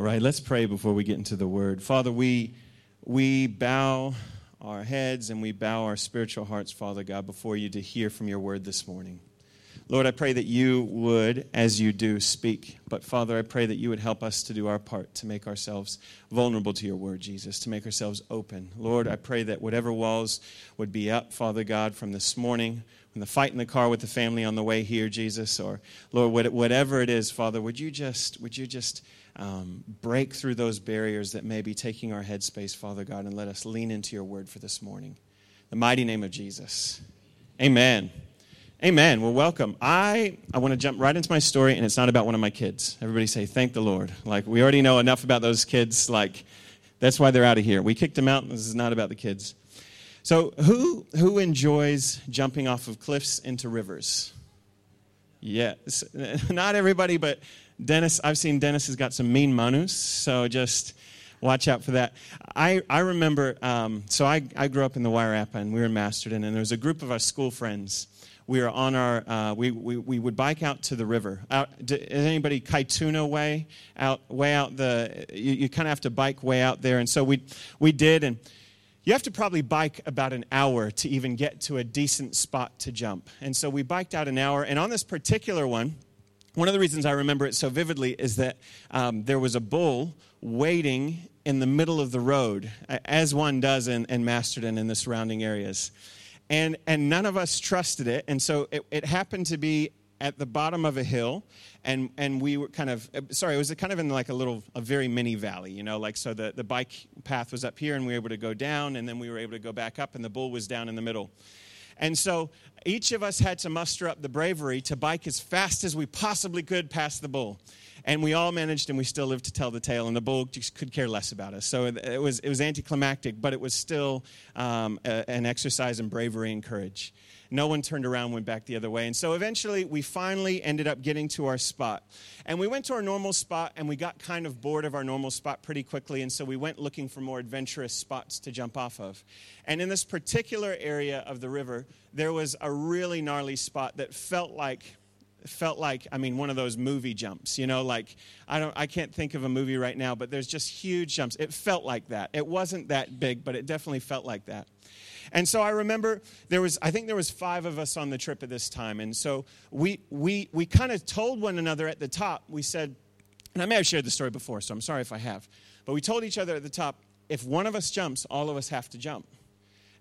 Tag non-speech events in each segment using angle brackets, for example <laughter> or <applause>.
All right, let's pray before we get into the word. Father, we, we bow our heads and we bow our spiritual hearts, Father God, before you to hear from your word this morning. Lord, I pray that you would, as you do, speak. But Father, I pray that you would help us to do our part to make ourselves vulnerable to your word, Jesus, to make ourselves open. Lord, I pray that whatever walls would be up, Father God, from this morning, from the fight in the car with the family on the way here, Jesus, or Lord, whatever it is, Father, would you just, would you just um, break through those barriers that may be taking our headspace, Father God, and let us lean into your word for this morning. the mighty name of Jesus. Amen. Amen. Well, welcome. I, I want to jump right into my story, and it's not about one of my kids. Everybody say, Thank the Lord. Like, we already know enough about those kids. Like, that's why they're out of here. We kicked them out. This is not about the kids. So, who, who enjoys jumping off of cliffs into rivers? Yes. <laughs> Not everybody, but Dennis, I've seen Dennis has got some mean manus, so just watch out for that. I, I remember, um, so I, I grew up in the Wairarapa, and we were in Masterton, and there was a group of our school friends. We were on our, uh, we, we, we would bike out to the river. Out, is anybody Kaituna way? Out, way out the, you, you kind of have to bike way out there. And so we, we did, and you have to probably bike about an hour to even get to a decent spot to jump. And so we biked out an hour, and on this particular one, one of the reasons I remember it so vividly is that um, there was a bull waiting in the middle of the road, as one does in, in Masterton and the surrounding areas. And, and none of us trusted it. And so it, it happened to be at the bottom of a hill and and we were kind of uh, sorry it was kind of in like a little a very mini valley you know like so the, the bike path was up here and we were able to go down and then we were able to go back up and the bull was down in the middle and so each of us had to muster up the bravery to bike as fast as we possibly could past the bull. And we all managed, and we still lived to tell the tale. And the bull just could care less about us. So it was, it was anticlimactic, but it was still um, a, an exercise in bravery and courage. No one turned around, went back the other way. And so eventually, we finally ended up getting to our spot. And we went to our normal spot, and we got kind of bored of our normal spot pretty quickly. And so we went looking for more adventurous spots to jump off of. And in this particular area of the river, there was a really gnarly spot that felt like felt like i mean one of those movie jumps you know like i don't i can't think of a movie right now but there's just huge jumps it felt like that it wasn't that big but it definitely felt like that and so I remember there was, I think there was five of us on the trip at this time. And so we, we, we kind of told one another at the top, we said, and I may have shared the story before, so I'm sorry if I have, but we told each other at the top, if one of us jumps, all of us have to jump.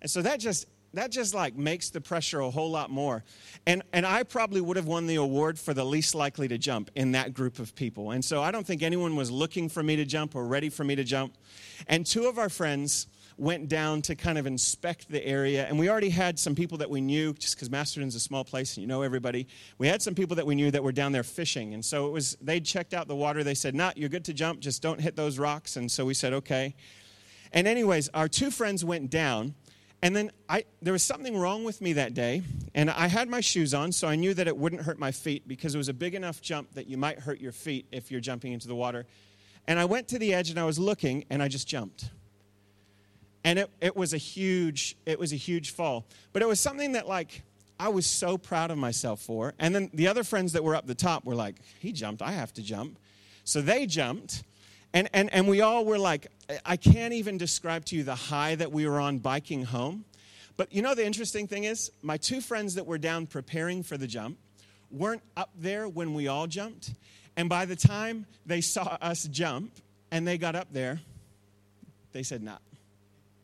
And so that just that just like makes the pressure a whole lot more and and i probably would have won the award for the least likely to jump in that group of people and so i don't think anyone was looking for me to jump or ready for me to jump and two of our friends went down to kind of inspect the area. And we already had some people that we knew, just because Masterton's a small place and you know everybody. We had some people that we knew that were down there fishing. And so it was, they checked out the water. They said, Nah, you're good to jump, just don't hit those rocks. And so we said, Okay. And, anyways, our two friends went down. And then I, there was something wrong with me that day, and I had my shoes on, so I knew that it wouldn't hurt my feet because it was a big enough jump that you might hurt your feet if you're jumping into the water. And I went to the edge and I was looking, and I just jumped. And it, it was a huge it was a huge fall. But it was something that like i was so proud of myself for. And then the other friends that were up the top were like he jumped. I have to jump. So they jumped and and, and we all were like i can't even describe to you the high that we were on biking home but you know the interesting thing is my two friends that were down preparing for the jump weren't up there when we all jumped and by the time they saw us jump and they got up there they said nah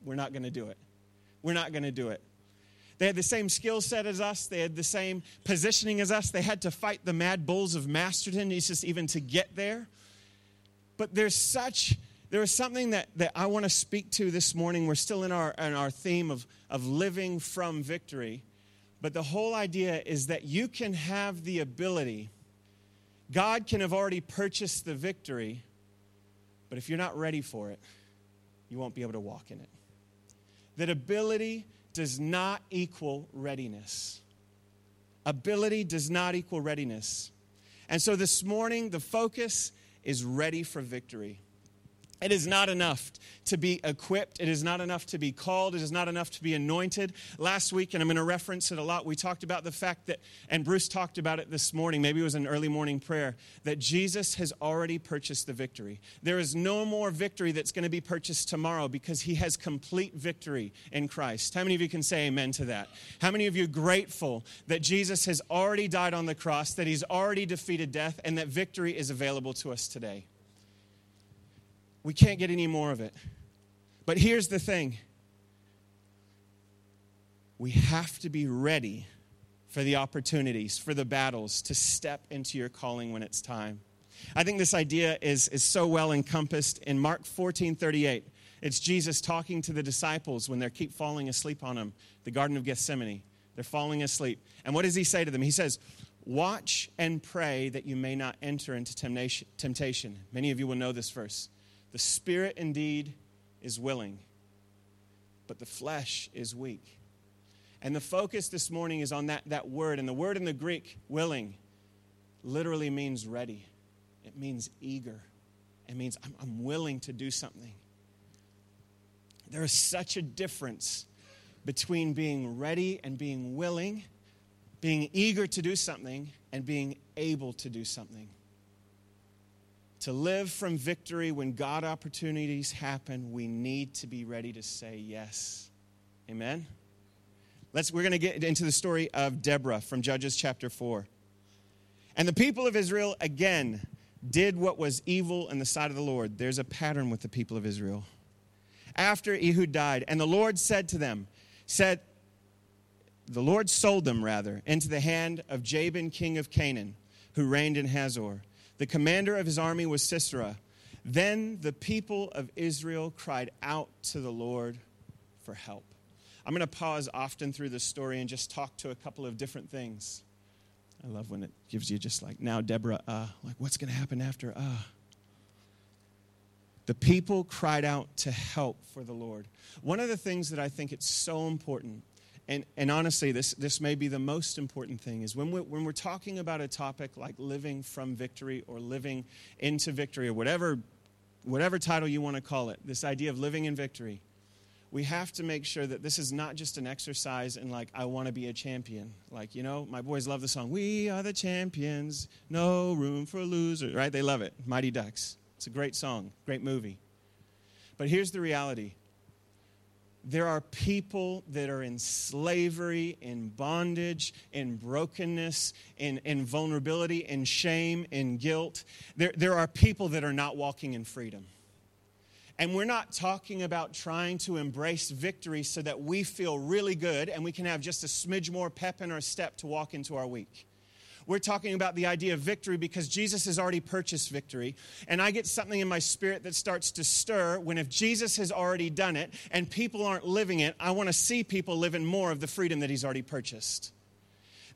we're not going to do it. We're not going to do it. They had the same skill set as us. They had the same positioning as us. They had to fight the mad bulls of Masterton just even to get there. But there's such, there is something that, that I want to speak to this morning. We're still in our, in our theme of, of living from victory. But the whole idea is that you can have the ability, God can have already purchased the victory, but if you're not ready for it, you won't be able to walk in it that ability does not equal readiness. Ability does not equal readiness. And so this morning, the focus is ready for victory. It is not enough to be equipped. It is not enough to be called. It is not enough to be anointed. Last week, and I'm going to reference it a lot, we talked about the fact that, and Bruce talked about it this morning, maybe it was an early morning prayer, that Jesus has already purchased the victory. There is no more victory that's going to be purchased tomorrow because he has complete victory in Christ. How many of you can say amen to that? How many of you grateful that Jesus has already died on the cross, that he's already defeated death, and that victory is available to us today? We can't get any more of it. But here's the thing we have to be ready for the opportunities, for the battles, to step into your calling when it's time. I think this idea is, is so well encompassed in Mark 14 38. It's Jesus talking to the disciples when they keep falling asleep on him, the Garden of Gethsemane. They're falling asleep. And what does he say to them? He says, Watch and pray that you may not enter into temptation. Many of you will know this verse. The spirit indeed is willing, but the flesh is weak. And the focus this morning is on that, that word. And the word in the Greek, willing, literally means ready, it means eager. It means I'm, I'm willing to do something. There is such a difference between being ready and being willing, being eager to do something, and being able to do something to live from victory when God opportunities happen, we need to be ready to say yes. Amen. Let's we're going to get into the story of Deborah from Judges chapter 4. And the people of Israel again did what was evil in the sight of the Lord. There's a pattern with the people of Israel. After Ehud died, and the Lord said to them, said the Lord sold them rather into the hand of Jabin king of Canaan, who reigned in Hazor the commander of his army was Sisera. Then the people of Israel cried out to the Lord for help. I'm going to pause often through this story and just talk to a couple of different things. I love when it gives you just like, now, Deborah, uh, like, what's going to happen after, uh? The people cried out to help for the Lord. One of the things that I think it's so important and, and honestly, this, this may be the most important thing is when, we, when we're talking about a topic like living from victory or living into victory or whatever, whatever title you want to call it, this idea of living in victory, we have to make sure that this is not just an exercise in like, I want to be a champion. Like, you know, my boys love the song, We Are the Champions, No Room for Losers, right? They love it. Mighty Ducks. It's a great song, great movie. But here's the reality there are people that are in slavery, in bondage, in brokenness, in, in vulnerability, in shame, in guilt. There, there are people that are not walking in freedom. And we're not talking about trying to embrace victory so that we feel really good and we can have just a smidge more pep in our step to walk into our week. We're talking about the idea of victory because Jesus has already purchased victory. And I get something in my spirit that starts to stir when if Jesus has already done it and people aren't living it, I want to see people living more of the freedom that he's already purchased.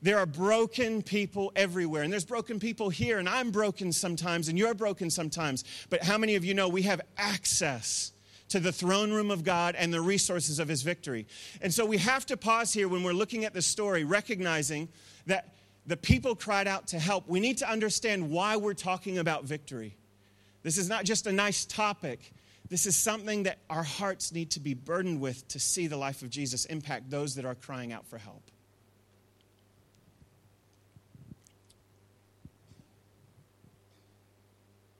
There are broken people everywhere, and there's broken people here, and I'm broken sometimes, and you're broken sometimes. But how many of you know we have access? to the throne room of God and the resources of his victory. And so we have to pause here when we're looking at the story, recognizing that the people cried out to help. We need to understand why we're talking about victory. This is not just a nice topic. This is something that our hearts need to be burdened with to see the life of Jesus impact those that are crying out for help.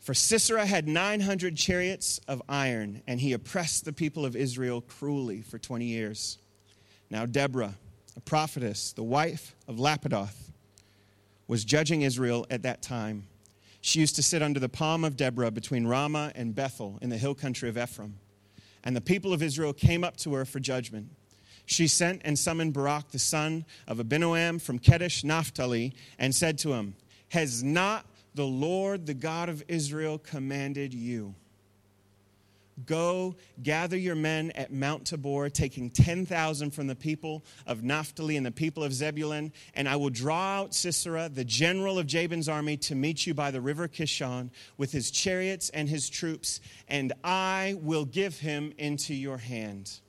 For Sisera had 900 chariots of iron, and he oppressed the people of Israel cruelly for 20 years. Now, Deborah, a prophetess, the wife of Lapidoth, was judging Israel at that time. She used to sit under the palm of Deborah between Ramah and Bethel in the hill country of Ephraim. And the people of Israel came up to her for judgment. She sent and summoned Barak, the son of Abinoam from Kedesh Naphtali, and said to him, Has not the Lord, the God of Israel, commanded you? Go gather your men at Mount Tabor, taking 10,000 from the people of Naphtali and the people of Zebulun, and I will draw out Sisera, the general of Jabin's army, to meet you by the river Kishon with his chariots and his troops, and I will give him into your hand.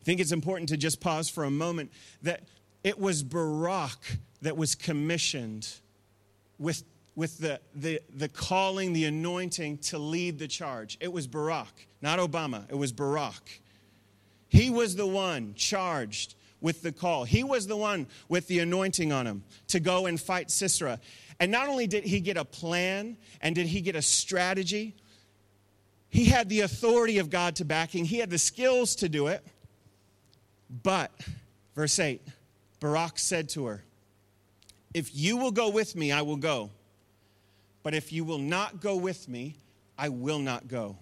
I think it's important to just pause for a moment that it was Barak that was commissioned with with the, the, the calling, the anointing to lead the charge. It was Barack, not Obama. It was Barack. He was the one charged with the call. He was the one with the anointing on him to go and fight Sisera. And not only did he get a plan and did he get a strategy, he had the authority of God to backing, he had the skills to do it. But, verse 8, Barak said to her, If you will go with me, I will go. But if you will not go with me, I will not go.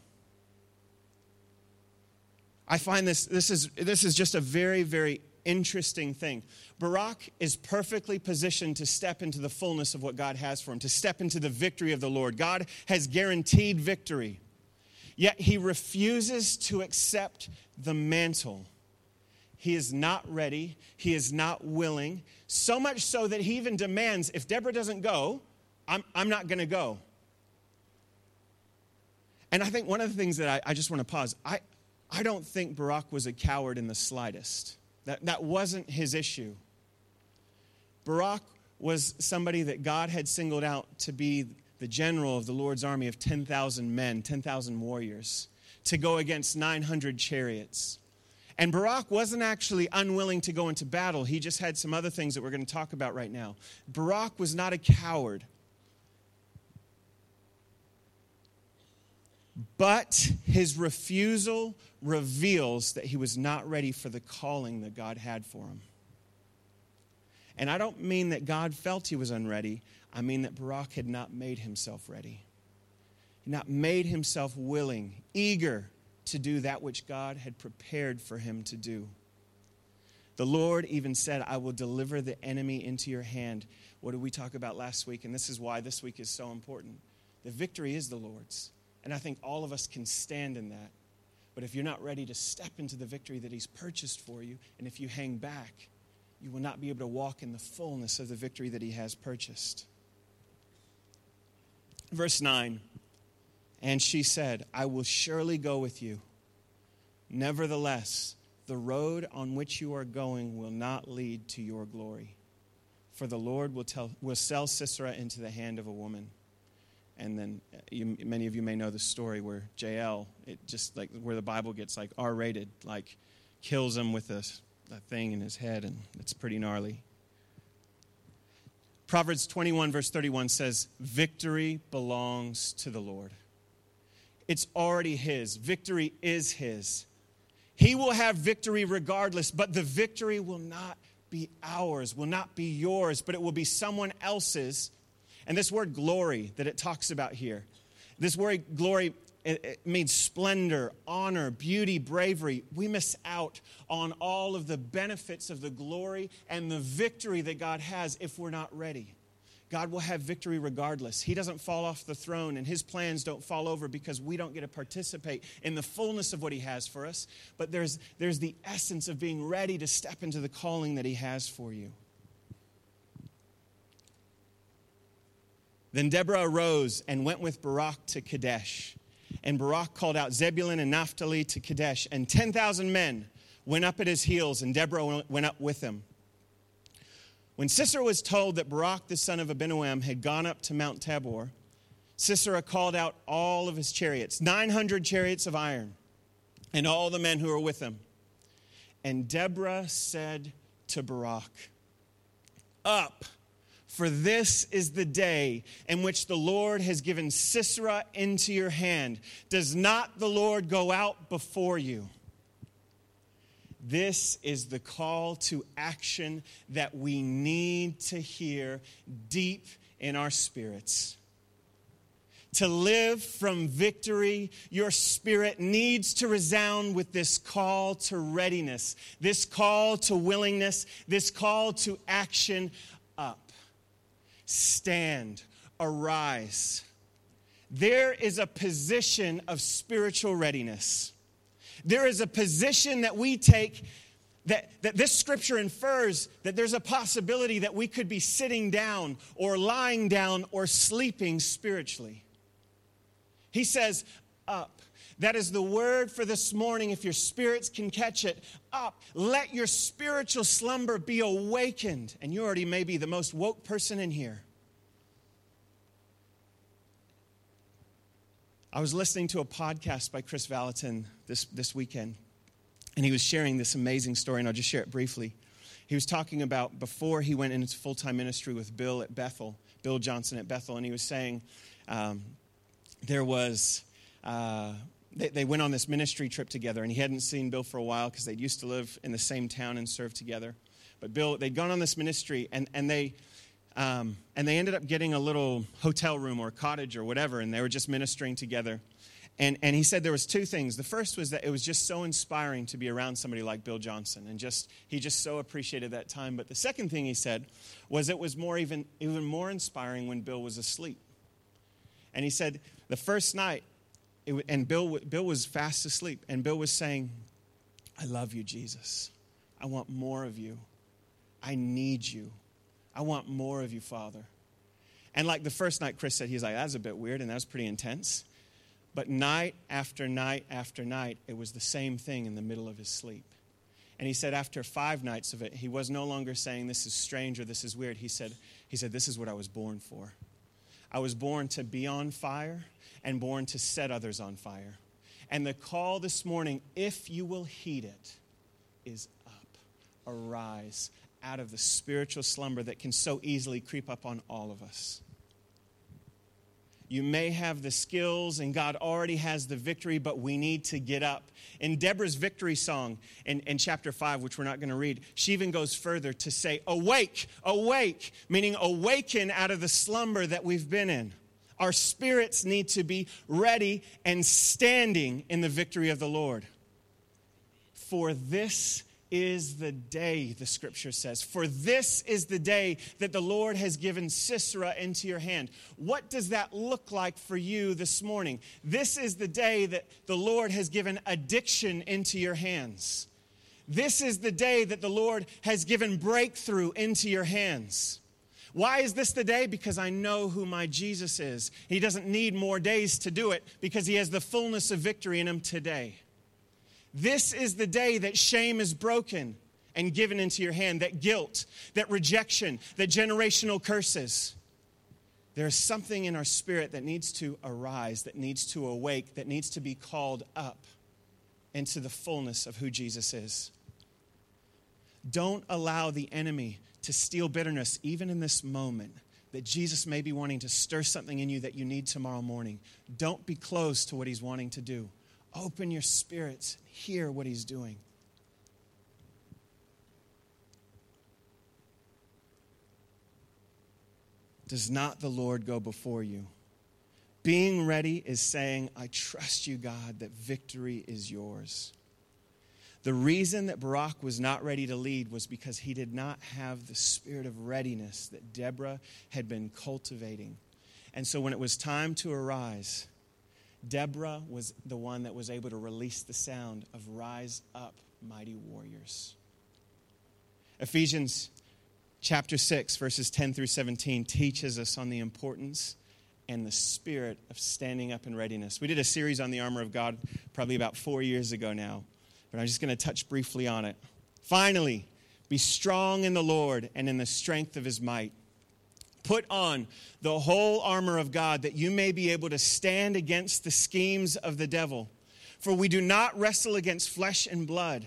I find this, this, is, this is just a very, very interesting thing. Barak is perfectly positioned to step into the fullness of what God has for him, to step into the victory of the Lord. God has guaranteed victory. Yet he refuses to accept the mantle. He is not ready, he is not willing, so much so that he even demands if Deborah doesn't go, I'm, I'm not going to go. And I think one of the things that I, I just want to pause I, I don't think Barak was a coward in the slightest. That, that wasn't his issue. Barak was somebody that God had singled out to be the general of the Lord's army of 10,000 men, 10,000 warriors, to go against 900 chariots. And Barak wasn't actually unwilling to go into battle. He just had some other things that we're going to talk about right now. Barak was not a coward. But his refusal reveals that he was not ready for the calling that God had for him. And I don't mean that God felt he was unready. I mean that Barak had not made himself ready. He not made himself willing, eager to do that which God had prepared for him to do. The Lord even said, I will deliver the enemy into your hand. What did we talk about last week? And this is why this week is so important. The victory is the Lord's. And I think all of us can stand in that. But if you're not ready to step into the victory that He's purchased for you, and if you hang back, you will not be able to walk in the fullness of the victory that He has purchased. Verse 9 And she said, I will surely go with you. Nevertheless, the road on which you are going will not lead to your glory. For the Lord will, tell, will sell Sisera into the hand of a woman and then uh, you, many of you may know the story where Jael, it just like where the Bible gets like R-rated, like kills him with a, a thing in his head, and it's pretty gnarly. Proverbs 21, verse 31 says, Victory belongs to the Lord. It's already His. Victory is His. He will have victory regardless, but the victory will not be ours, will not be yours, but it will be someone else's and this word glory that it talks about here, this word glory it, means splendor, honor, beauty, bravery. We miss out on all of the benefits of the glory and the victory that God has if we're not ready. God will have victory regardless. He doesn't fall off the throne and his plans don't fall over because we don't get to participate in the fullness of what he has for us. But there's, there's the essence of being ready to step into the calling that he has for you. Then Deborah arose and went with Barak to Kadesh. And Barak called out Zebulun and Naphtali to Kadesh, and 10,000 men went up at his heels, and Deborah went up with him. When Sisera was told that Barak the son of Abinoam had gone up to Mount Tabor, Sisera called out all of his chariots, 900 chariots of iron, and all the men who were with him. And Deborah said to Barak, Up for this is the day in which the Lord has given Sisera into your hand. Does not the Lord go out before you? This is the call to action that we need to hear deep in our spirits. To live from victory, your spirit needs to resound with this call to readiness, this call to willingness, this call to action up stand, arise. There is a position of spiritual readiness. There is a position that we take that, that this scripture infers that there's a possibility that we could be sitting down or lying down or sleeping spiritually. He says, Up. That is the word for this morning. If your spirits can catch it, up. Let your spiritual slumber be awakened. And you already may be the most woke person in here. I was listening to a podcast by Kris Vallotton this, this weekend, and he was sharing this amazing story, and I'll just share it briefly. He was talking about before he went into full time ministry with Bill at Bethel, Bill Johnson at Bethel, and he was saying um, there was. Uh, they, they went on this ministry trip together, and he hadn't seen Bill for a while because they'd used to live in the same town and serve together. But Bill, they'd gone on this ministry, and, and they um, and they ended up getting a little hotel room or cottage or whatever, and they were just ministering together. And, and he said there was two things. The first was that it was just so inspiring to be around somebody like Bill Johnson, and just he just so appreciated that time. But the second thing he said was it was more even even more inspiring when Bill was asleep. And he said the first night, it, and Bill Bill was fast asleep, and Bill was saying, "I love you, Jesus. I want more of you. I need you." I want more of you, Father. And like the first night, Kris said, he's like, that's a bit weird and that was pretty intense. But night after night after night, it was the same thing in the middle of his sleep. And he said after five nights of it, he was no longer saying, This is strange or this is weird. He said, he said, This is what I was born for. I was born to be on fire and born to set others on fire. And the call this morning, if you will heed it, is up. Arise out of the spiritual slumber that can so easily creep up on all of us. You may have the skills, and God already has the victory, but we need to get up. In Deborah's victory song in, in chapter 5, which we're not going to read, she even goes further to say, Awake, awake, meaning awaken out of the slumber that we've been in. Our spirits need to be ready and standing in the victory of the Lord. For this is the day, the scripture says. For this is the day that the Lord has given Sisera into your hand. What does that look like for you this morning? This is the day that the Lord has given addiction into your hands. This is the day that the Lord has given breakthrough into your hands. Why is this the day? Because I know who my Jesus is. He doesn't need more days to do it because he has the fullness of victory in him today. This is the day that shame is broken and given into your hand, that guilt, that rejection, that generational curses. There is something in our spirit that needs to arise, that needs to awake, that needs to be called up into the fullness of who Jesus is. Don't allow the enemy to steal bitterness, even in this moment, that Jesus may be wanting to stir something in you that you need tomorrow morning. Don't be close to what he's wanting to do. Open your spirits, hear what he's doing. Does not the Lord go before you? Being ready is saying, I trust you, God, that victory is yours. The reason that Barak was not ready to lead was because he did not have the spirit of readiness that Deborah had been cultivating. And so when it was time to arise, Deborah was the one that was able to release the sound of rise up, mighty warriors. Ephesians chapter 6, verses 10 through 17, teaches us on the importance and the spirit of standing up in readiness. We did a series on the armor of God probably about four years ago now, but I'm just going to touch briefly on it. Finally, be strong in the Lord and in the strength of his might. Put on the whole armor of God that you may be able to stand against the schemes of the devil. For we do not wrestle against flesh and blood,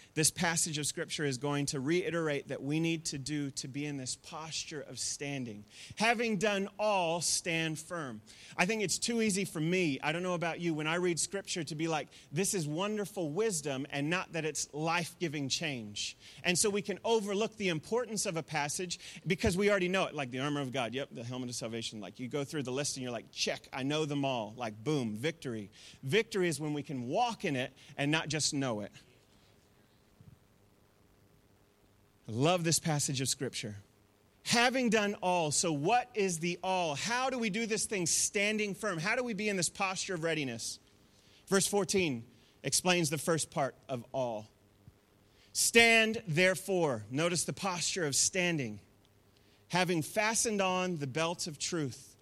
this passage of Scripture is going to reiterate that we need to do to be in this posture of standing. Having done all, stand firm. I think it's too easy for me, I don't know about you, when I read Scripture to be like, this is wonderful wisdom and not that it's life giving change. And so we can overlook the importance of a passage because we already know it, like the armor of God, yep, the helmet of salvation. Like you go through the list and you're like, check, I know them all. Like, boom, victory. Victory is when we can walk in it and not just know it. Love this passage of Scripture. Having done all, so what is the all? How do we do this thing standing firm? How do we be in this posture of readiness? Verse 14 explains the first part of all. Stand, therefore. Notice the posture of standing. Having fastened on the belt of truth,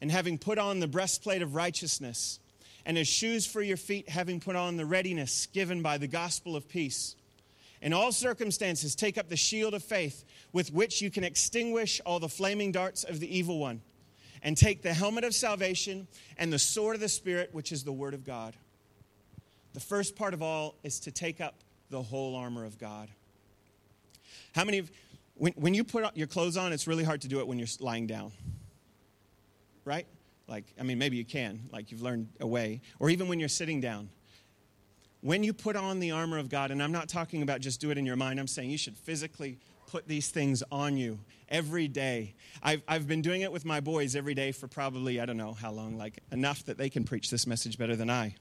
and having put on the breastplate of righteousness, and as shoes for your feet, having put on the readiness given by the gospel of peace. In all circumstances, take up the shield of faith with which you can extinguish all the flaming darts of the evil one, and take the helmet of salvation and the sword of the Spirit, which is the word of God. The first part of all is to take up the whole armor of God. How many of, when, when you put your clothes on, it's really hard to do it when you're lying down, right? Like, I mean, maybe you can, like you've learned a way, or even when you're sitting down. When you put on the armor of God, and I'm not talking about just do it in your mind, I'm saying you should physically put these things on you every day. I've, I've been doing it with my boys every day for probably, I don't know how long, like enough that they can preach this message better than I.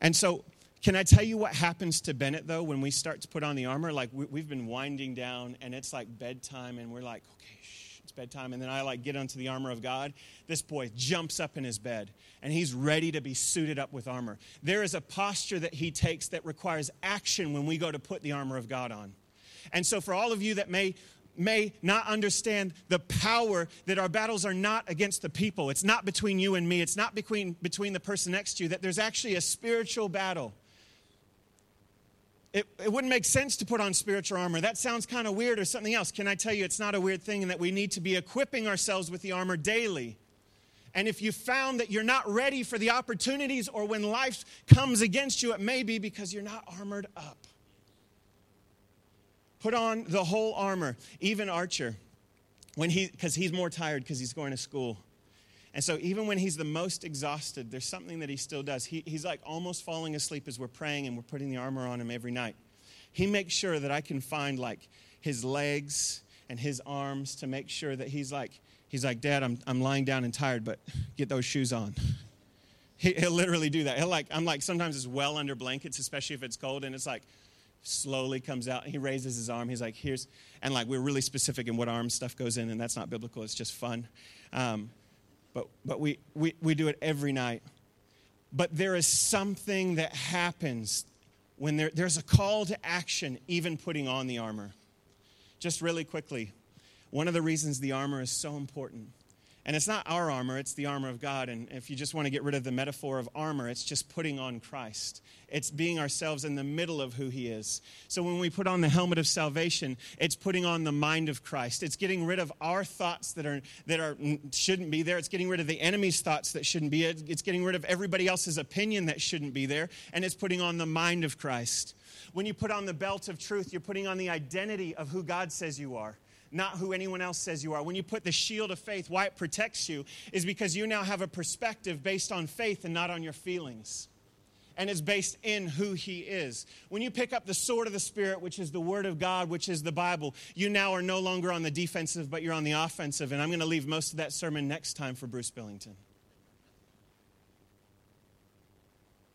And so can I tell you what happens to Bennett, though, when we start to put on the armor? Like, we, have been winding down, and it's like bedtime, and we're like, okay, shh, bedtime. And then I, like, get onto the armor of God. This boy jumps up in his bed, and he's ready to be suited up with armor. There is a posture that he takes that requires action when we go to put the armor of God on. And so, for all of you that may may not understand the power that our battles are not against the people. It's not between you and me. It's not between, between the person next to you. That there's actually a spiritual battle it, it wouldn't make sense to put on spiritual armor. That sounds kind of weird or something else. Can I tell you it's not a weird thing and that we need to be equipping ourselves with the armor daily? And if you found that you're not ready for the opportunities or when life comes against you, it may be because you're not armored up. Put on the whole armor, even Archer, when he because he's more tired because he's going to school. And so, even when he's the most exhausted, there's something that he still does. He, he's like almost falling asleep as we're praying and we're putting the armor on him every night. He makes sure that I can find like his legs and his arms to make sure that he's like, he's like, Dad, I'm, I'm lying down and tired, but get those shoes on. <laughs> He, will literally do that. He'll like, I'm like, sometimes it's well under blankets, especially if it's cold, and it's like, slowly comes out. He raises his arm. He's like, here's, and like, we're really specific in what arm stuff goes in, and that's not biblical. It's just fun. Um, but, but we, we, we do it every night. But there is something that happens when there, there's a call to action, even putting on the armor. Just really quickly, one of the reasons the armor is so important and it's not our armor, it's the armor of God. And if you just want to get rid of the metaphor of armor, it's just putting on Christ. It's being ourselves in the middle of who He is. So when we put on the helmet of salvation, it's putting on the mind of Christ. It's getting rid of our thoughts that are that are shouldn't be there. It's getting rid of the enemy's thoughts that shouldn't be. It's getting rid of everybody else's opinion that shouldn't be there, and it's putting on the mind of Christ. When you put on the belt of truth, you're putting on the identity of who God says you are not who anyone else says you are. When you put the shield of faith, why it protects you is because you now have a perspective based on faith and not on your feelings. And it's based in who he is. When you pick up the sword of the Spirit, which is the Word of God, which is the Bible, you now are no longer on the defensive, but you're on the offensive. And I'm going to leave most of that sermon next time for Bruce Billington.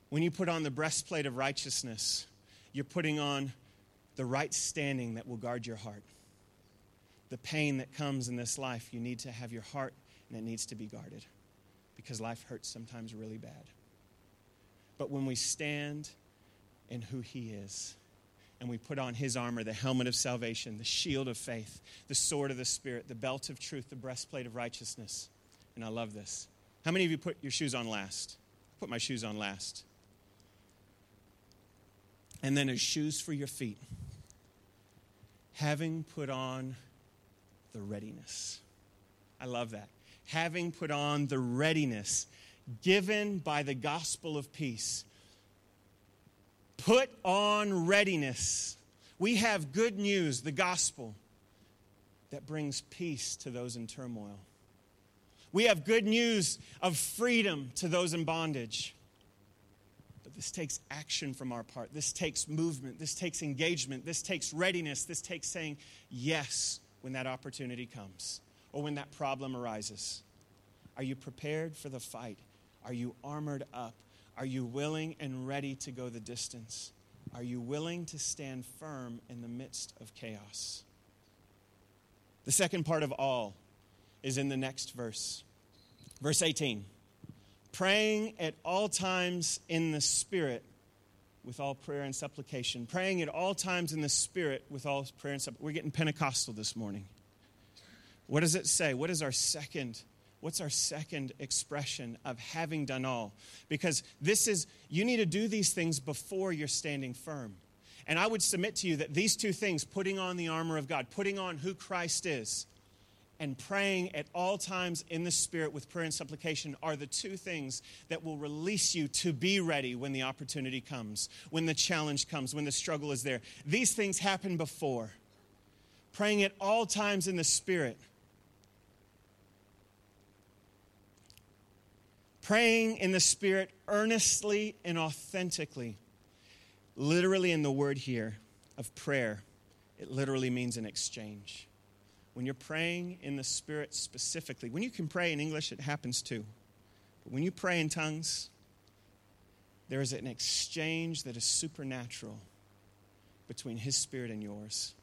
When you put on the breastplate of righteousness, you're putting on the right standing that will guard your heart the pain that comes in this life, you need to have your heart and it needs to be guarded because life hurts sometimes really bad. But when we stand in who He is, and we put on his armor, the helmet of salvation, the shield of faith, the sword of the Spirit, the belt of truth, the breastplate of righteousness. And I love this. How many of you put your shoes on last? I Put my shoes on last. And then as shoes for your feet, having put on the readiness. I love that. Having put on the readiness given by the gospel of peace. Put on readiness. We have good news, the gospel, that brings peace to those in turmoil. We have good news of freedom to those in bondage. But this takes action from our part. This takes movement. This takes engagement. This takes readiness. This takes saying yes when that opportunity comes or when that problem arises? Are you prepared for the fight? Are you armored up? Are you willing and ready to go the distance? Are you willing to stand firm in the midst of chaos? The second part of all is in the next verse. Verse 18 praying at all times in the Spirit with all prayer and supplication. Praying at all times in the Spirit with all prayer and supplication. We're getting Pentecostal this morning. What does it say? What is our second? What's our second expression of having done all? Because this is, you need to do these things before you're standing firm. And I would submit to you that these two things, putting on the armor of God, putting on who Christ is, and praying at all times in the Spirit with prayer and supplication are the two things that will release you to be ready when the opportunity comes, when the challenge comes, when the struggle is there. These things happen before. Praying at all times in the Spirit. Praying in the Spirit earnestly and authentically. Literally, in the word here of prayer, it literally means an exchange when you're praying in the Spirit specifically, when you can pray in English, it happens too. But when you pray in tongues, there is an exchange that is supernatural between His Spirit and yours.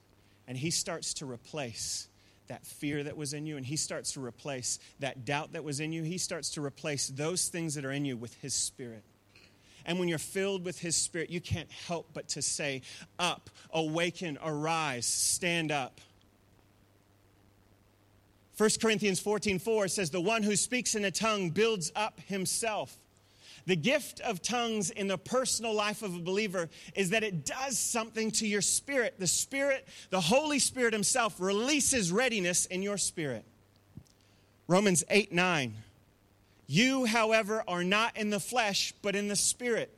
And He starts to replace that fear that was in you, and He starts to replace that doubt that was in you. He starts to replace those things that are in you with His Spirit. And when you're filled with His Spirit, you can't help but to say, Up, awaken, arise, stand up. 1 Corinthians 14 4 says, The one who speaks in a tongue builds up himself. The gift of tongues in the personal life of a believer is that it does something to your spirit. The Spirit, the Holy Spirit Himself, releases readiness in your spirit. Romans 8 9. You, however, are not in the flesh, but in the Spirit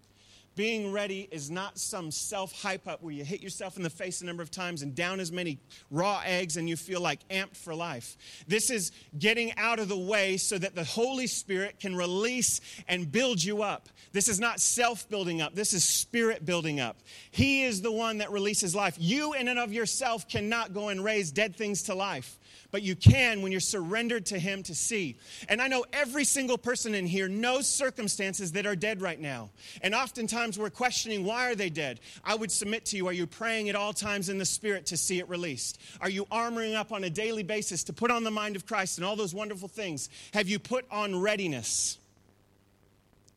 Being ready is not some self hype up where you hit yourself in the face a number of times and down as many raw eggs and you feel like amped for life. This is getting out of the way so that the Holy Spirit can release and build you up. This is not self building up, this is spirit building up. He is the one that releases life. You, in and of yourself, cannot go and raise dead things to life but you can when you're surrendered to Him to see. And I know every single person in here knows circumstances that are dead right now. And oftentimes we're questioning why are they dead? I would submit to you are you praying at all times in the Spirit to see it released? Are you armoring up on a daily basis to put on the mind of Christ and all those wonderful things? Have you put on readiness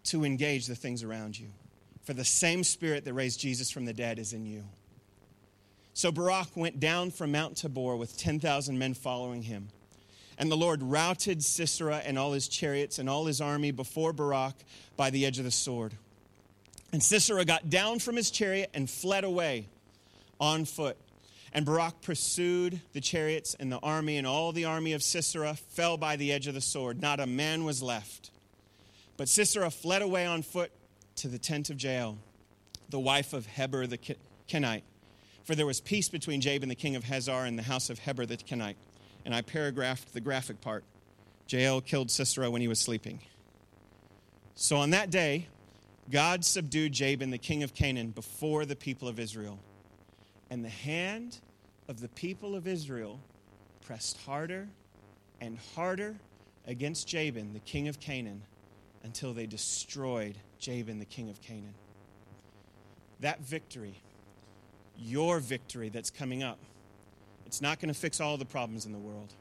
to engage the things around you? For the same Spirit that raised Jesus from the dead is in you. So Barak went down from Mount Tabor with 10,000 men following him. And the Lord routed Sisera and all his chariots and all his army before Barak by the edge of the sword. And Sisera got down from his chariot and fled away on foot. And Barak pursued the chariots and the army, and all the army of Sisera fell by the edge of the sword. Not a man was left. But Sisera fled away on foot to the tent of Jael, the wife of Heber the Kenite for there was peace between Jabin the king of Hazor and the house of Heber the Kenite. And I paragraphed the graphic part. Jael killed Sisera when he was sleeping. So on that day, God subdued Jabin the king of Canaan before the people of Israel. And the hand of the people of Israel pressed harder and harder against Jabin the king of Canaan until they destroyed Jabin the king of Canaan. That victory your victory that's coming up. It's not going to fix all the problems in the world.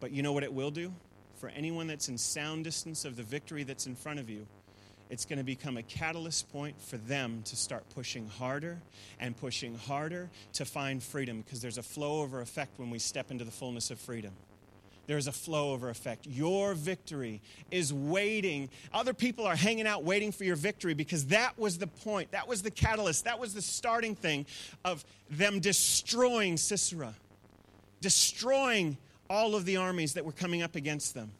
But you know what it will do? For anyone that's in sound distance of the victory that's in front of you, it's going to become a catalyst point for them to start pushing harder and pushing harder to find freedom because there's a flow over effect when we step into the fullness of freedom there's a flow over effect. Your victory is waiting. Other people are hanging out waiting for your victory because that was the point. That was the catalyst. That was the starting thing of them destroying Sisera, destroying all of the armies that were coming up against them.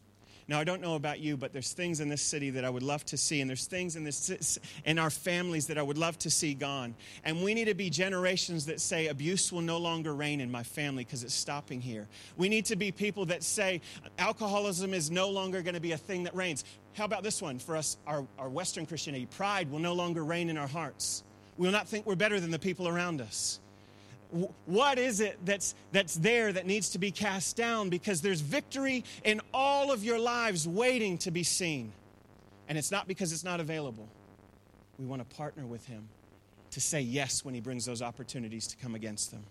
Now, I don't know about you, but there's things in this city that I would love to see, and there's things in, this, in our families that I would love to see gone. And we need to be generations that say, abuse will no longer reign in my family because it's stopping here. We need to be people that say, alcoholism is no longer going to be a thing that reigns. How about this one for us, our, our Western Christianity? Pride will no longer reign in our hearts. We will not think we're better than the people around us what is it that's, that's there that needs to be cast down? Because there's victory in all of your lives waiting to be seen. And it's not because it's not available. We want to partner with Him to say yes when He brings those opportunities to come against them.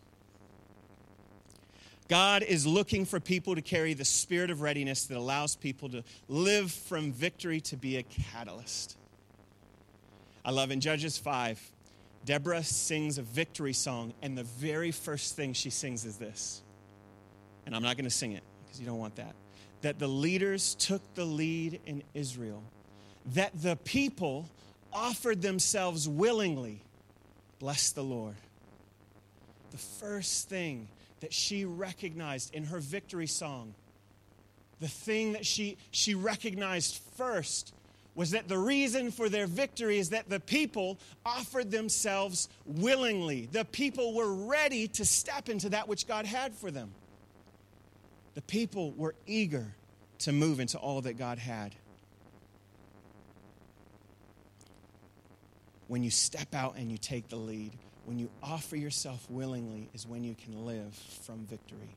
God is looking for people to carry the spirit of readiness that allows people to live from victory to be a catalyst. I love in Judges 5, Deborah sings a victory song, and the very first thing she sings is this. And I'm not going to sing it because you don't want that. That the leaders took the lead in Israel, that the people offered themselves willingly. Bless the Lord. The first thing that she recognized in her victory song, the thing that she, she recognized first was that the reason for their victory is that the people offered themselves willingly. The people were ready to step into that which God had for them. The people were eager to move into all that God had. When you step out and you take the lead, when you offer yourself willingly, is when you can live from victory.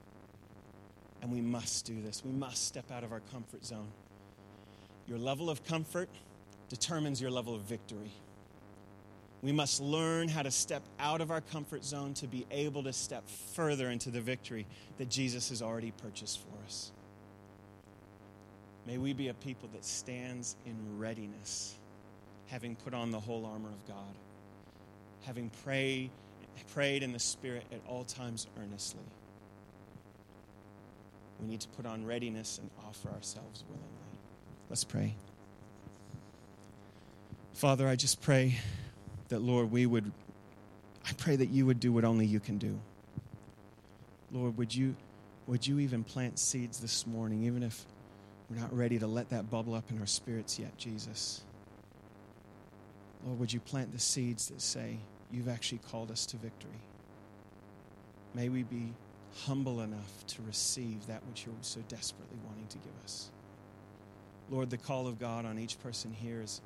And we must do this. We must step out of our comfort zone. Your level of comfort determines your level of victory. We must learn how to step out of our comfort zone to be able to step further into the victory that Jesus has already purchased for us. May we be a people that stands in readiness, having put on the whole armor of God, having pray, prayed in the Spirit at all times earnestly. We need to put on readiness and offer ourselves willingly. Let's pray. Father, I just pray that, Lord, we would, I pray that you would do what only you can do. Lord, would you, would you even plant seeds this morning, even if we're not ready to let that bubble up in our spirits yet, Jesus? Lord, would you plant the seeds that say, You've actually called us to victory? May we be humble enough to receive that which you're so desperately wanting to give us. Lord, the call of God on each person here is,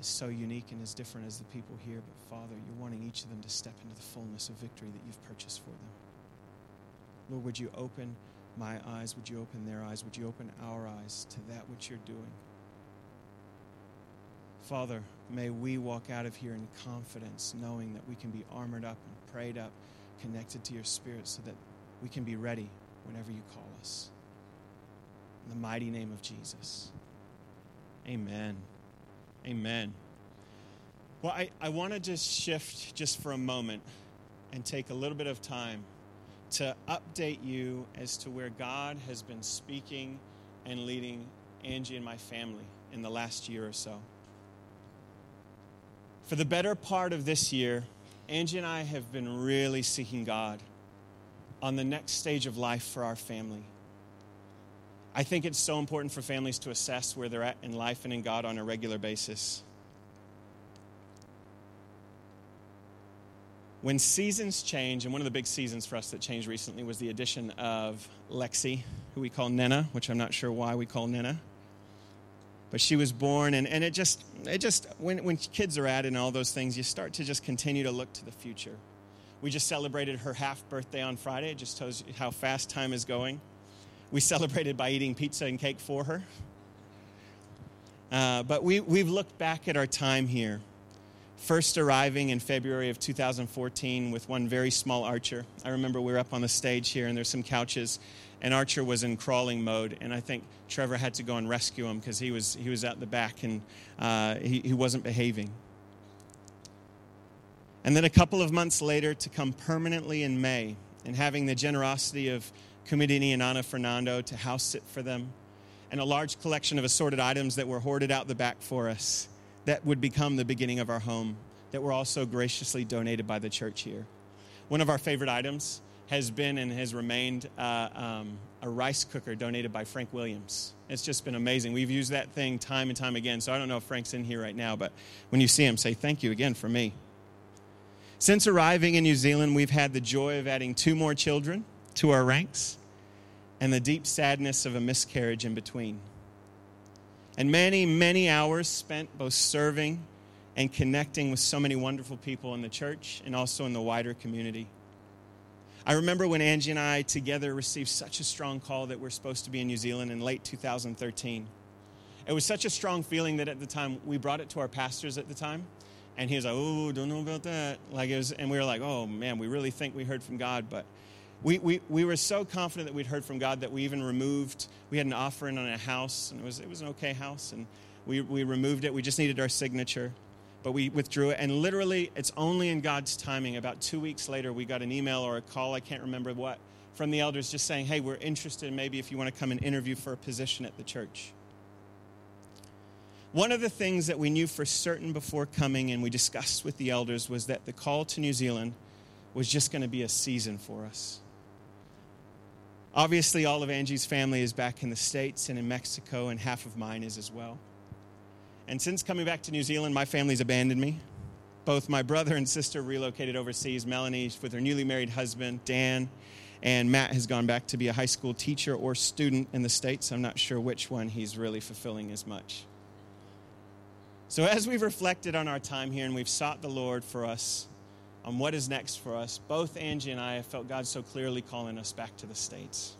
is so unique and as different as the people here. But Father, you're wanting each of them to step into the fullness of victory that you've purchased for them. Lord, would you open my eyes? Would you open their eyes? Would you open our eyes to that which you're doing? Father, may we walk out of here in confidence, knowing that we can be armored up and prayed up, connected to your Spirit, so that we can be ready whenever you call us. In the mighty name of Jesus. Amen. Amen. Well, I, I want to just shift just for a moment and take a little bit of time to update you as to where God has been speaking and leading Angie and my family in the last year or so. For the better part of this year, Angie and I have been really seeking God on the next stage of life for our family. I think it's so important for families to assess where they're at in life and in God on a regular basis. When seasons change, and one of the big seasons for us that changed recently was the addition of Lexi, who we call Nena, which I'm not sure why we call Nena. But she was born, and, and it just, it just when, when kids are added and all those things, you start to just continue to look to the future. We just celebrated her half birthday on Friday. It just tells you how fast time is going. We celebrated by eating pizza and cake for her. Uh, but we, we've looked back at our time here. First arriving in February of 2014 with one very small Archer. I remember we were up on the stage here and there's some couches, and Archer was in crawling mode, and I think Trevor had to go and rescue him because he was, he was at the back and uh, he, he wasn't behaving. And then a couple of months later, to come permanently in May and having the generosity of Comedini and Ana Fernando to house sit for them, and a large collection of assorted items that were hoarded out the back for us that would become the beginning of our home, that were also graciously donated by the church here. One of our favorite items has been and has remained uh, um, a rice cooker donated by Frank Williams. It's just been amazing. We've used that thing time and time again, so I don't know if Frank's in here right now, but when you see him, say thank you again for me. Since arriving in New Zealand, we've had the joy of adding two more children to our ranks and the deep sadness of a miscarriage in between. And many, many hours spent both serving and connecting with so many wonderful people in the church and also in the wider community. I remember when Angie and I together received such a strong call that we're supposed to be in New Zealand in late 2013. It was such a strong feeling that at the time we brought it to our pastors at the time, and he was like, "Oh, don't know about that." Like it was, and we were like, "Oh man, we really think we heard from God," but we, we, we were so confident that we'd heard from God that we even removed, we had an offering on a house, and it was, it was an okay house, and we, we removed it. We just needed our signature, but we withdrew it. And literally, it's only in God's timing. About two weeks later, we got an email or a call, I can't remember what, from the elders just saying, hey, we're interested, maybe if you want to come and interview for a position at the church. One of the things that we knew for certain before coming and we discussed with the elders was that the call to New Zealand was just going to be a season for us. Obviously, all of Angie's family is back in the States and in Mexico, and half of mine is as well. And since coming back to New Zealand, my family's abandoned me. Both my brother and sister relocated overseas. Melanie with her newly married husband, Dan, and Matt has gone back to be a high school teacher or student in the States. I'm not sure which one he's really fulfilling as much. So, as we've reflected on our time here and we've sought the Lord for us on what is next for us, both Angie and I have felt God so clearly calling us back to the States.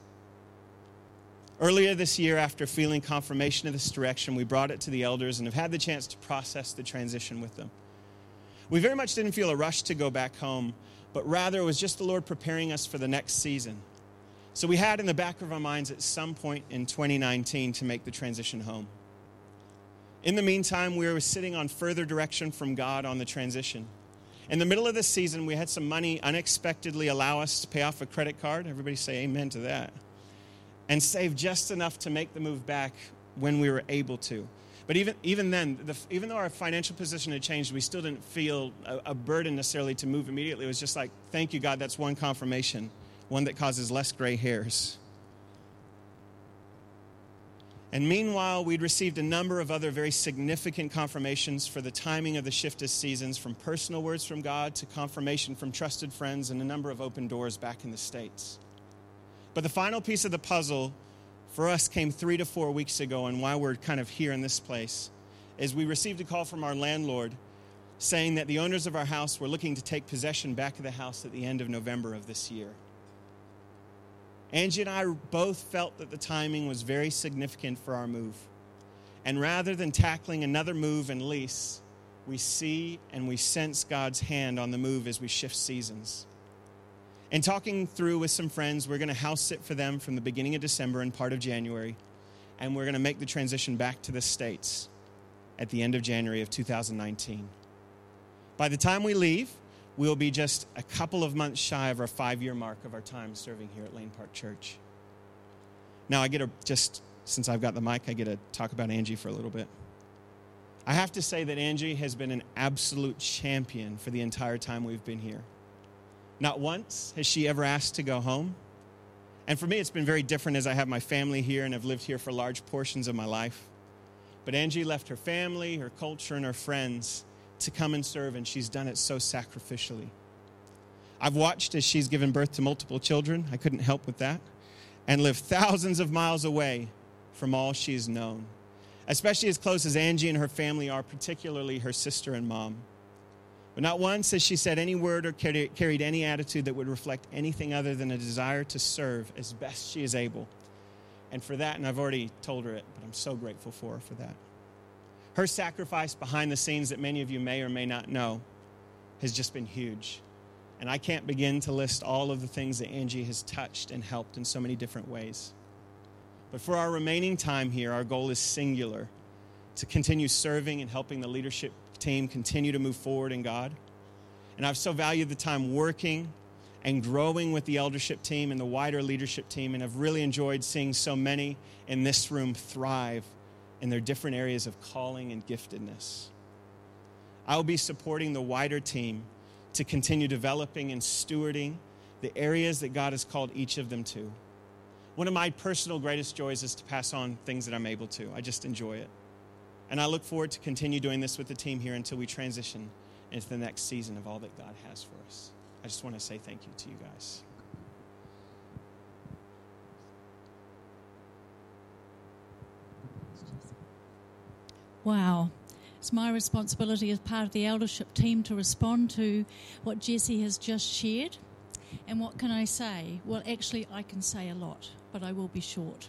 Earlier this year, after feeling confirmation of this direction, we brought it to the elders and have had the chance to process the transition with them. We very much didn't feel a rush to go back home, but rather it was just the Lord preparing us for the next season. So we had in the back of our minds at some point in 2019 to make the transition home. In the meantime, we were sitting on further direction from God on the transition. In the middle of this season, we had some money unexpectedly allow us to pay off a credit card. Everybody say amen to that. And save just enough to make the move back when we were able to. But even, even then, the, even though our financial position had changed, we still didn't feel a, a burden necessarily to move immediately. It was just like, thank you, God, that's one confirmation, one that causes less gray hairs. And meanwhile, we'd received a number of other very significant confirmations for the timing of the shift of seasons, from personal words from God to confirmation from trusted friends, and a number of open doors back in the States. But the final piece of the puzzle for us came three to four weeks ago, and why we're kind of here in this place is we received a call from our landlord saying that the owners of our house were looking to take possession back of the house at the end of November of this year. Angie and I both felt that the timing was very significant for our move. And rather than tackling another move and lease, we see and we sense God's hand on the move as we shift seasons. And talking through with some friends, we're going to house sit for them from the beginning of December and part of January. And we're going to make the transition back to the States at the end of January of 2019. By the time we leave, we'll be just a couple of months shy of our five year mark of our time serving here at Lane Park Church. Now, I get to just, since I've got the mic, I get to talk about Angie for a little bit. I have to say that Angie has been an absolute champion for the entire time we've been here. Not once has she ever asked to go home. And for me, it's been very different as I have my family here and have lived here for large portions of my life. But Angie left her family, her culture, and her friends to come and serve, and she's done it so sacrificially. I've watched as she's given birth to multiple children. I couldn't help with that. And lived thousands of miles away from all she's known, especially as close as Angie and her family are, particularly her sister and mom. But not once has she said any word or carried any attitude that would reflect anything other than a desire to serve as best she is able. And for that, and I've already told her it, but I'm so grateful for her for that. Her sacrifice behind the scenes that many of you may or may not know has just been huge. And I can't begin to list all of the things that Angie has touched and helped in so many different ways. But for our remaining time here, our goal is singular to continue serving and helping the leadership team continue to move forward in God. And I've so valued the time working and growing with the eldership team and the wider leadership team, and have really enjoyed seeing so many in this room thrive in their different areas of calling and giftedness. I will be supporting the wider team to continue developing and stewarding the areas that God has called each of them to. One of my personal greatest joys is to pass on things that I'm able to. I just enjoy it. And I look forward to continue doing this with the team here until we transition into the next season of all that God has for us. I just want to say thank you to you guys. Wow. It's my responsibility as part of the eldership team to respond to what Jesse has just shared. And what can I say? Well, actually, I can say a lot, but I will be short.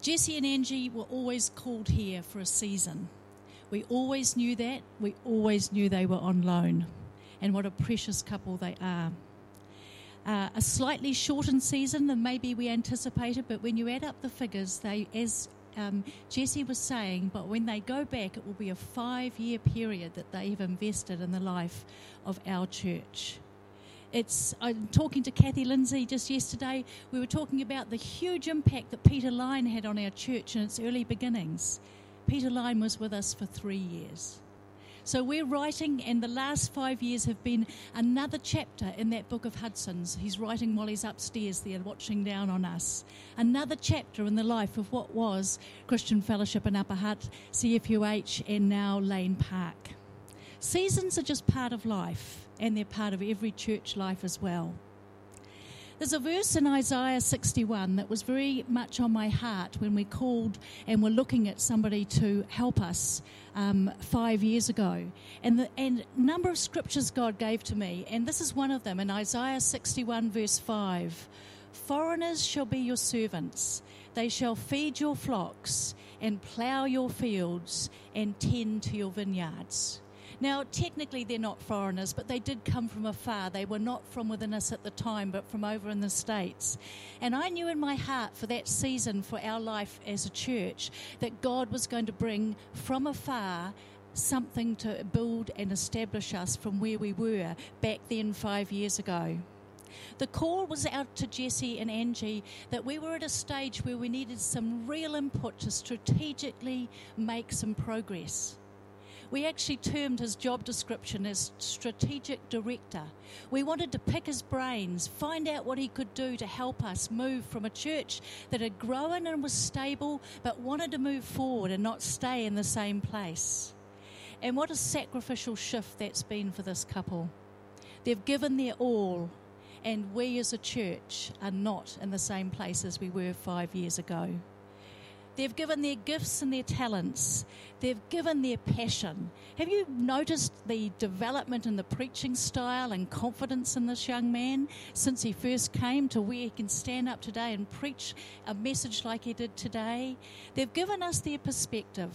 Jesse and Angie were always called here for a season. We always knew that. We always knew they were on loan. And what a precious couple they are. Uh, a slightly shortened season than maybe we anticipated, but when you add up the figures, they, as um, Jesse was saying, but when they go back, it will be a five year period that they have invested in the life of our church. It's, I'm talking to Kathy Lindsay just yesterday. We were talking about the huge impact that Peter Line had on our church in its early beginnings. Peter Line was with us for three years. So we're writing, and the last five years have been another chapter in that book of Hudson's. He's writing while he's upstairs there, watching down on us. Another chapter in the life of what was Christian Fellowship in Upper Hutt, CFUH, and now Lane Park. Seasons are just part of life, and they're part of every church life as well. There's a verse in Isaiah 61 that was very much on my heart when we called and were looking at somebody to help us um, five years ago. And the and number of scriptures God gave to me, and this is one of them in Isaiah 61, verse 5. Foreigners shall be your servants, they shall feed your flocks and plough your fields and tend to your vineyards. Now, technically, they're not foreigners, but they did come from afar. They were not from within us at the time, but from over in the States. And I knew in my heart for that season, for our life as a church, that God was going to bring from afar something to build and establish us from where we were back then five years ago. The call was out to Jesse and Angie that we were at a stage where we needed some real input to strategically make some progress. We actually termed his job description as strategic director. We wanted to pick his brains, find out what he could do to help us move from a church that had grown and was stable, but wanted to move forward and not stay in the same place. And what a sacrificial shift that's been for this couple. They've given their all, and we as a church are not in the same place as we were five years ago. They've given their gifts and their talents. They've given their passion. Have you noticed the development in the preaching style and confidence in this young man since he first came to where he can stand up today and preach a message like he did today? They've given us their perspective.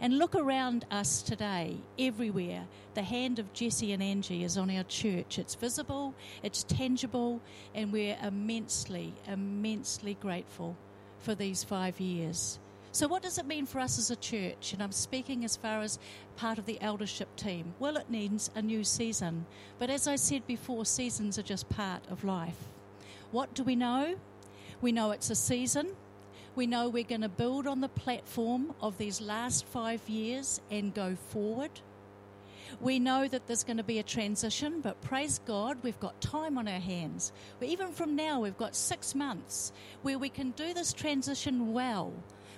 And look around us today, everywhere. The hand of Jesse and Angie is on our church. It's visible, it's tangible, and we're immensely, immensely grateful for these five years. So, what does it mean for us as a church? And I'm speaking as far as part of the eldership team. Well, it means a new season. But as I said before, seasons are just part of life. What do we know? We know it's a season. We know we're going to build on the platform of these last five years and go forward. We know that there's going to be a transition, but praise God, we've got time on our hands. But Even from now, we've got six months where we can do this transition well,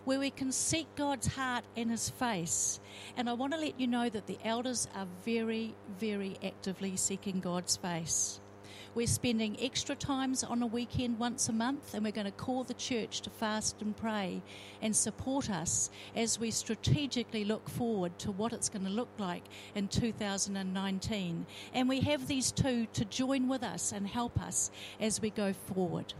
where we can seek God's heart and His face. And I want to let you know that the elders are very, very actively seeking God's face. We're spending extra times on a weekend once a month, and we're going to call the church to fast and pray and support us as we strategically look forward to what it's going to look like in 2019. And we have these two to join with us and help us as we go forward.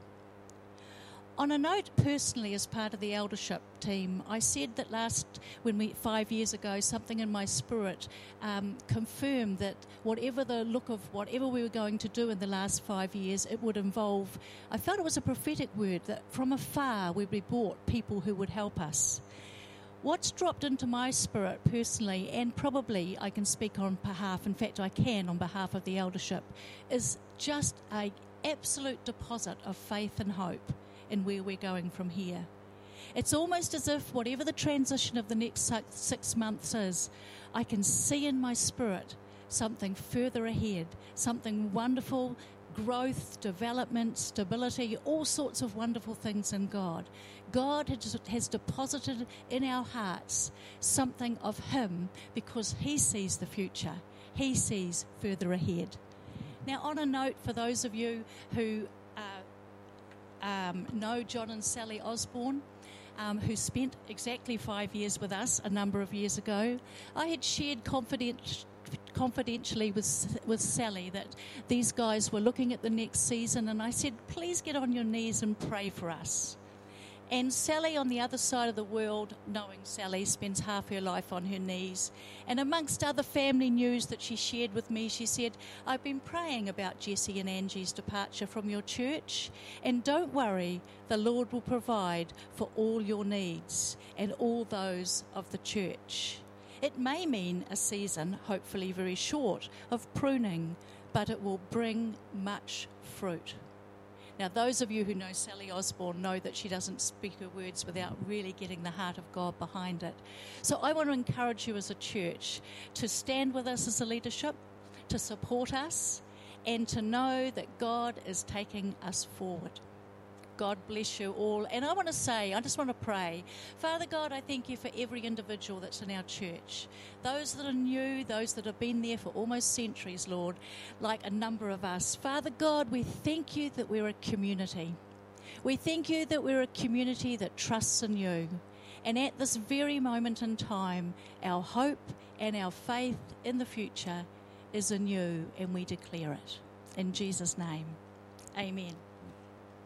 On a note, personally, as part of the eldership team, I said that last, when we five years ago, something in my spirit um, confirmed that whatever the look of whatever we were going to do in the last five years, it would involve. I felt it was a prophetic word that from afar we would be brought people who would help us. What's dropped into my spirit personally, and probably I can speak on behalf, in fact, I can on behalf of the eldership, is just a absolute deposit of faith and hope and where we're going from here. It's almost as if whatever the transition of the next six months is, I can see in my spirit something further ahead, something wonderful, growth, development, stability, all sorts of wonderful things in God. God has deposited in our hearts something of Him because He sees the future, He sees further ahead. Now, on a note, for those of you who um, know John and Sally Osborne. Um, who spent exactly five years with us a number of years ago. I had shared confident, confidentially with, with Sally that these guys were looking at the next season, and I said, please get on your knees and pray for us. And Sally, on the other side of the world, knowing Sally, spends half her life on her knees. And amongst other family news that she shared with me, she said, I've been praying about Jesse and Angie's departure from your church. And don't worry, the Lord will provide for all your needs and all those of the church. It may mean a season, hopefully very short, of pruning, but it will bring much fruit. Now, those of you who know Sally Osborne know that she doesn't speak her words without really getting the heart of God behind it. So, I want to encourage you as a church to stand with us as a leadership, to support us, and to know that God is taking us forward. God bless you all. And I want to say, I just want to pray. Father God, I thank you for every individual that's in our church. Those that are new, those that have been there for almost centuries, Lord, like a number of us. Father God, we thank you that we're a community. We thank you that we're a community that trusts in you. And at this very moment in time, our hope and our faith in the future is in you, and we declare it. In Jesus' name, amen.